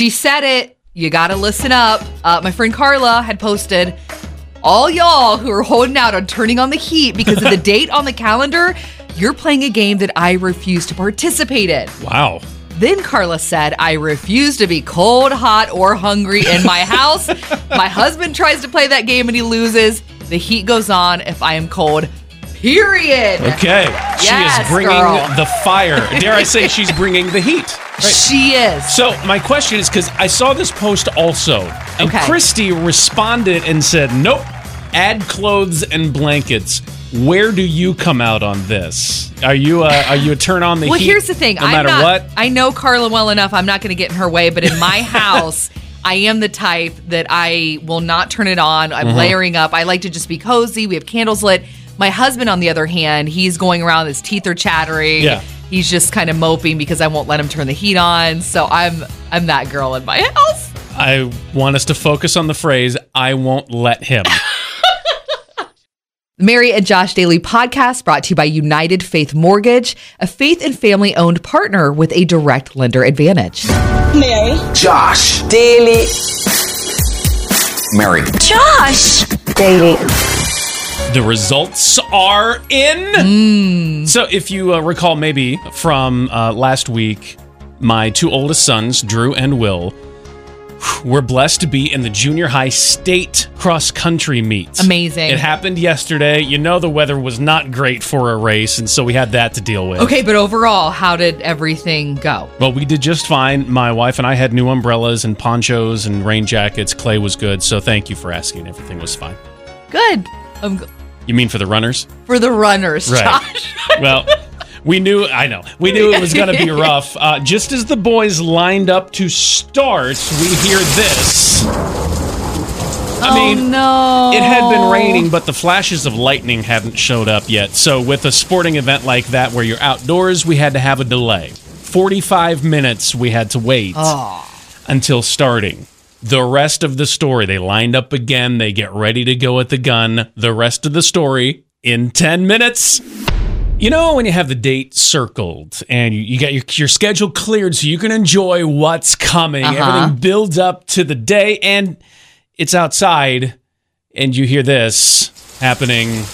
She said it. You got to listen up. Uh, my friend Carla had posted all y'all who are holding out on turning on the heat because of the date on the calendar. You're playing a game that I refuse to participate in. Wow. Then Carla said, I refuse to be cold, hot, or hungry in my house. my husband tries to play that game and he loses. The heat goes on if I am cold. Period. Okay. Yes, She is bringing girl. the fire. Dare I say she's bringing the heat. She is. So my question is because I saw this post also, and Okay. Christy responded and said, "Nope, add clothes and blankets." Where do you come out on this? Are you a, are you a turn on the heat? Well, heat? here's the thing. No I'm matter not, what. I know Carla well enough. I'm not going to get in her way, but in my house, I am the type that I will not turn it on. I'm uh-huh. layering up. I like to just be cozy. We have candles lit. My husband, on the other hand, he's going around. His teeth are chattering. Yeah. He's just kind of moping because I won't let him turn the heat on. So I'm I'm that girl in my house. I want us to focus on the phrase "I won't let him." Mary and Josh Daily podcast brought to you by United Faith Mortgage, a faith and family owned partner with a direct lender advantage. Mary. Josh. Daily. Mary. Josh. Daily. The results are in. So, if you uh, recall, maybe from uh, last week, my two oldest sons, Drew and Will, were blessed to be in the junior high state cross country meet. Amazing. It happened yesterday. You know, the weather was not great for a race, and so we had that to deal with. Okay, but overall, how did everything go? Well, we did just fine. My wife and I had new umbrellas and ponchos and rain jackets. Clay was good, so thank you for asking. Everything was fine. Good. Um, g- You mean for the runners? for the runners, Right. Josh. well, we knew, I know, we knew it was going to be rough. Uh, just as the boys lined up to start, we hear this. I mean, oh no! it had been raining, but the flashes of lightning hadn't showed up yet. So, with a sporting event like that where you're outdoors, we had to have a delay. 45 minutes we had to wait until starting. The rest of the story, they lined up again, they get ready to go at the gun. The rest of the story in 10 minutes. You know, when you have the date circled and you, you get your, your schedule cleared so you can enjoy what's coming, Uh-huh. everything builds up to the day, and it's outside, and you hear this happening.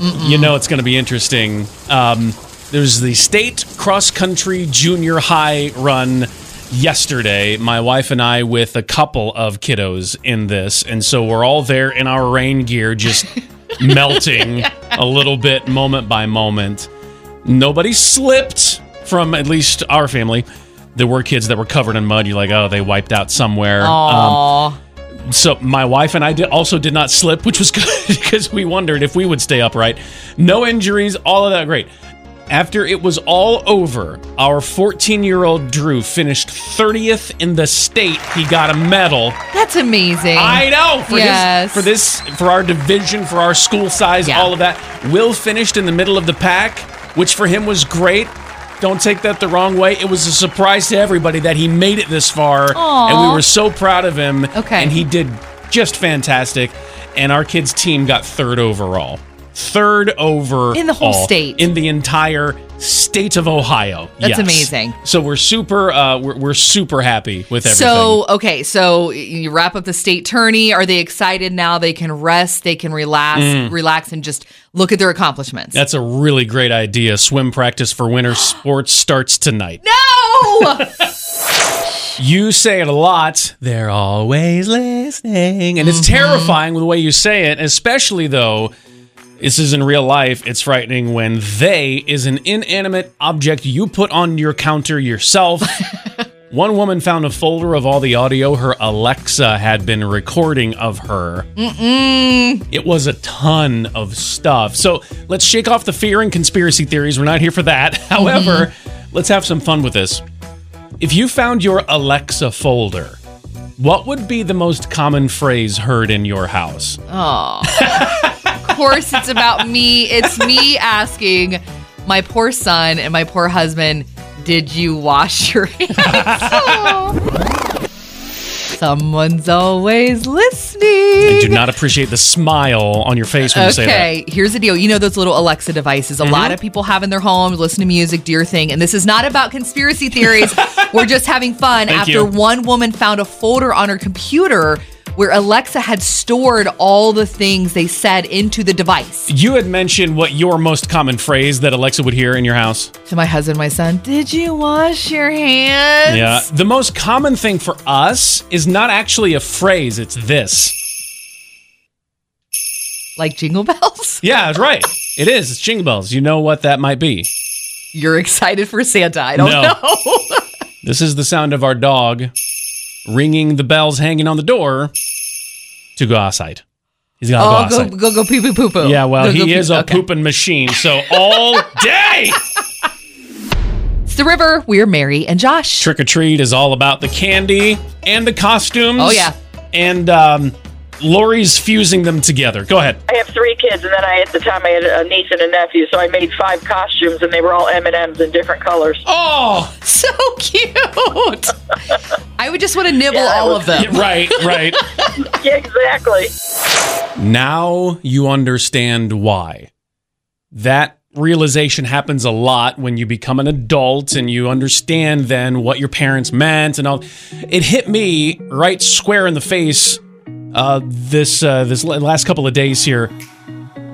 You know, it's going to be interesting. Um, there's the state cross country junior high run yesterday. My wife and I, with a couple of kiddos in this. And so we're all there in our rain gear, just melting a little bit moment by moment. Nobody slipped from at least our family. There were kids that were covered in mud. You're like, oh, they wiped out somewhere. Um, so my wife and I did, also did not slip, which was good because we wondered if we would stay upright. No injuries, all of that great. After it was all over, our 14 year old Drew finished 30th in the state. He got a medal. That's amazing. I know for Yes. his, for this for our division, for our school size, Yeah. all of that. Will finished in the middle of the pack, which for him was great. Don't take that the wrong way. It was a surprise to everybody that he made it this far, Aw. and we were so proud of him. Okay. and he did just fantastic. And our kids' team got third overall. Third over In the whole state. in the entire state of Ohio. That's Yes. amazing. So we're super, uh, we're, we're super happy with everything. So okay, so you wrap up the state tourney. Are they excited now? They can rest. They can relax, Mm. relax, and just look at their accomplishments. That's a really great idea. Swim practice for winter sports starts tonight. no. You say it a lot. They're always listening. And it's terrifying with the way you say it, especially though this is in real life. It's frightening when they is an inanimate object you put on your counter yourself. One woman found a folder of all the audio her Alexa had been recording of her. It was a ton of stuff. So let's shake off the fear and conspiracy theories. We're not here for that. However, mm-hmm. let's have some fun with this. If you found your Alexa folder, what would be the most common phrase heard in your house? of course, it's about me. It's me asking my poor son and my poor husband, "Did you wash your hands?" so Someone's always listening. I do not appreciate the smile on your face when you say that. Mm-hmm. Okay, here's the deal. You know those little Alexa devices a lot of people have in their homes, listen to music, do your thing. And this is not about conspiracy theories. We're just having fun. Thank After you. one woman found a folder on her computer where Alexa had stored all the things they said into the device. You had mentioned what your most common phrase that Alexa would hear in your house. To my husband, my son, did you wash your hands? Yeah. The most common thing for us is not actually a phrase, it's this. Like jingle bells? Yeah, that's right. It is. It's jingle bells. You know what that might be. You're excited for Santa. I don't No. know. This is the sound of our dog ringing the bells hanging on the door to go outside. He's got to oh, go go, outside. go, go, pee, pee, poo, poo. Yeah, well, Go, he go, pee- is a okay. pooping machine. So all day, It's the river. We're Mary and Josh. trick or treat is all about the candy and the costumes. Oh, yeah. And um, Lori's fusing them together. Go ahead. I have three kids, and then I at the time I had a niece and a nephew, so I made five costumes, and they were all M and M's in different colors. Oh, So cute. I would just want to nibble Yeah, all was- of them. yeah, right, right. Yeah, exactly. now you understand why. That realization happens a lot when you become an adult and you understand then what your parents meant and all. It hit me right square in the face uh, this uh, this last couple of days here.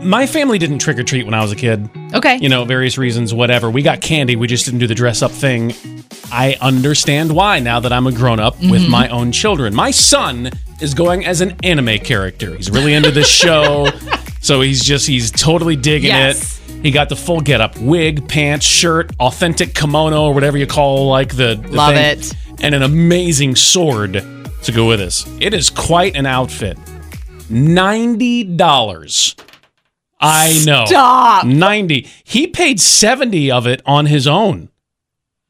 My family didn't trick or treat when I was a kid. Okay. You know, various reasons, whatever. We got candy. We just didn't do the dress up thing. I understand why now that I'm a grown up with Mm-hmm. my own children. My son is going as an anime character. He's really into this show. So he's just, he's totally digging Yes. it. He got the full get up wig, pants, shirt, authentic kimono, or whatever you call like the, the Love thing, it. and an amazing sword to go with this. It is quite an outfit. $90. I know. Stop. 90. He paid 70 of it on his own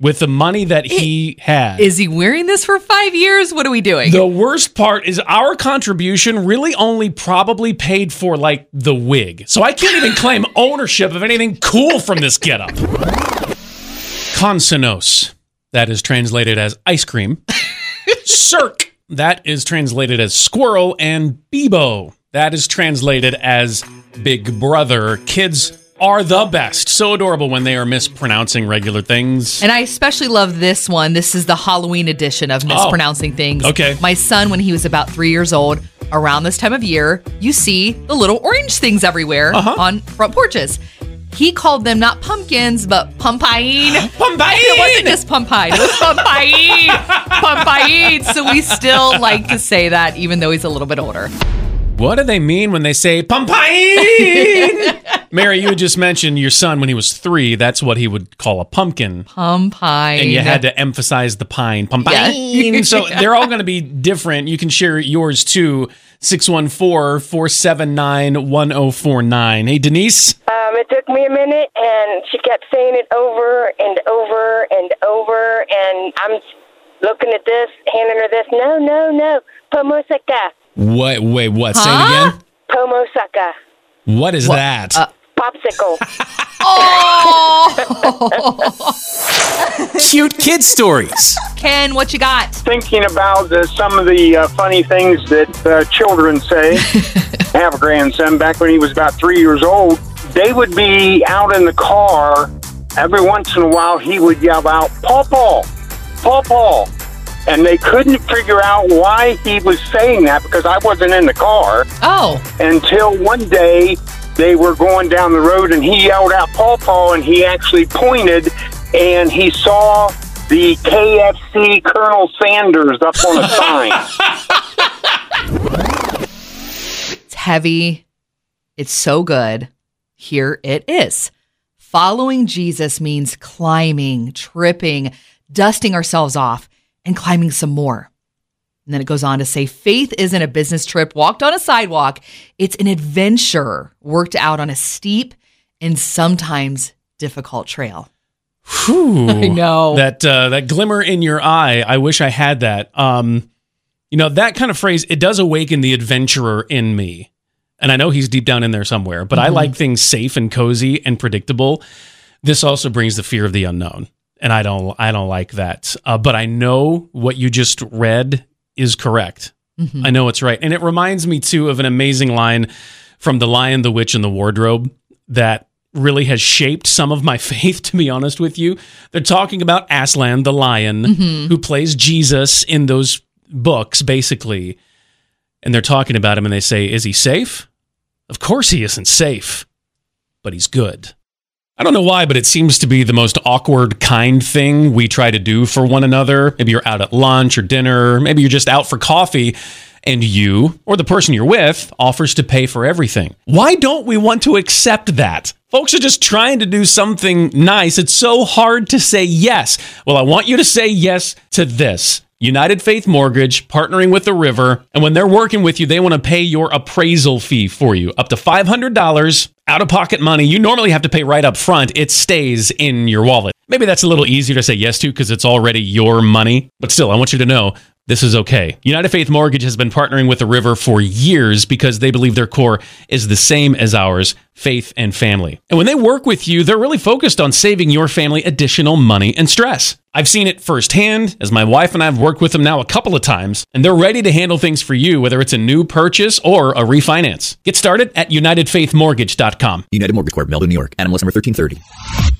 with the money that he had. Is he wearing this for five years? What are we doing? the worst part is our contribution really only probably paid for like the wig. So I can't even claim ownership of anything cool from this getup. Consonos, that is translated as ice cream. Cirque, that is translated as squirrel. And Bebo, that is translated as big brother. Kids are the best. So adorable when they are mispronouncing regular things. and I especially love this one. This is the Halloween edition of mispronouncing things. Oh, okay. My son, when he was about three years old, around this time of year, you see the little orange things everywhere Uh-huh. on front porches. He called them not pumpkins, but pumpain. Pumpain! It wasn't just pumpine. It was pumpain. pumpain. So we still like to say that, even though he's a little bit older. What do they mean when they say pumpkin? Mary, you had just mentioned your son when he was three. That's what he would call a pumpkin. Pumpine. And you had to emphasize the pine. Pumpkin. Yeah. so they're all going to be different. You can share yours too. 614 479 1049. Hey, Denise. Um, it took me a minute, and she kept saying it over and over and over. And I'm looking at this, handing her this. No, no, no. Pomosaka. What? Wait, what? Say Huh? it again. Pomosaka. What is that? Popsicle. oh! Cute kid stories. Ken, what you got? thinking about uh, some of the uh, funny things that uh, children say. I have a grandson. Back when he was about three years old, they would be out in the car. Every once in a while, he would yell out, "Paw paw, paw paw," and they couldn't figure out why he was saying that because I wasn't in the car Oh, until one day they were going down the road and he yelled out paw paw and he actually pointed and he saw the KFC Colonel Sanders up on a sign. it's heavy. It's so good. Here it is. Following Jesus means climbing, tripping, dusting ourselves off, and climbing some more. And then it goes on to say faith isn't a business trip walked on a sidewalk, it's an adventure worked out on a steep and sometimes difficult trail. Whew. I know. that uh, that glimmer in your eye. I wish I had that. Um, you know that kind of phrase. It does awaken the adventurer in me, and I know he's deep down in there somewhere. But I like things safe and cozy and predictable. This also brings the fear of the unknown, and I don't. I don't like that. Uh, but I know what you just read is correct. Mm-hmm. I know it's right. And it reminds me too of an amazing line from The Lion, the Witch, and the Wardrobe that really has shaped some of my faith, to be honest with you. They're talking about Aslan, the lion, mm-hmm. who plays Jesus in those books, basically. And they're talking about him and they say, Is he safe? Of course he isn't safe, but he's good. I don't know why, but it seems to be the most awkward, kind thing we try to do for one another. Maybe you're out at lunch or dinner, maybe you're just out for coffee, and you or the person you're with offers to pay for everything. Why don't we want to accept that? Folks are just trying to do something nice. It's so hard to say yes. Well, I want you to say yes to this. United Faith Mortgage partnering with the river. And when they're working with you, they want to pay your appraisal fee for you up to $500 out of pocket money. You normally have to pay right up front, it stays in your wallet. Maybe that's a little easier to say yes to because it's already your money. But still, I want you to know this is okay. United Faith Mortgage has been partnering with the river for years because they believe their core is the same as ours faith and family. And when they work with you, they're really focused on saving your family additional money and stress. I've seen it firsthand as my wife and I have worked with them now a couple of times, and they're ready to handle things for you, whether it's a new purchase or a refinance. Get started at UnitedFaithMortgage.com. United Mortgage Corp, Melville, New York. NMLS number 1330.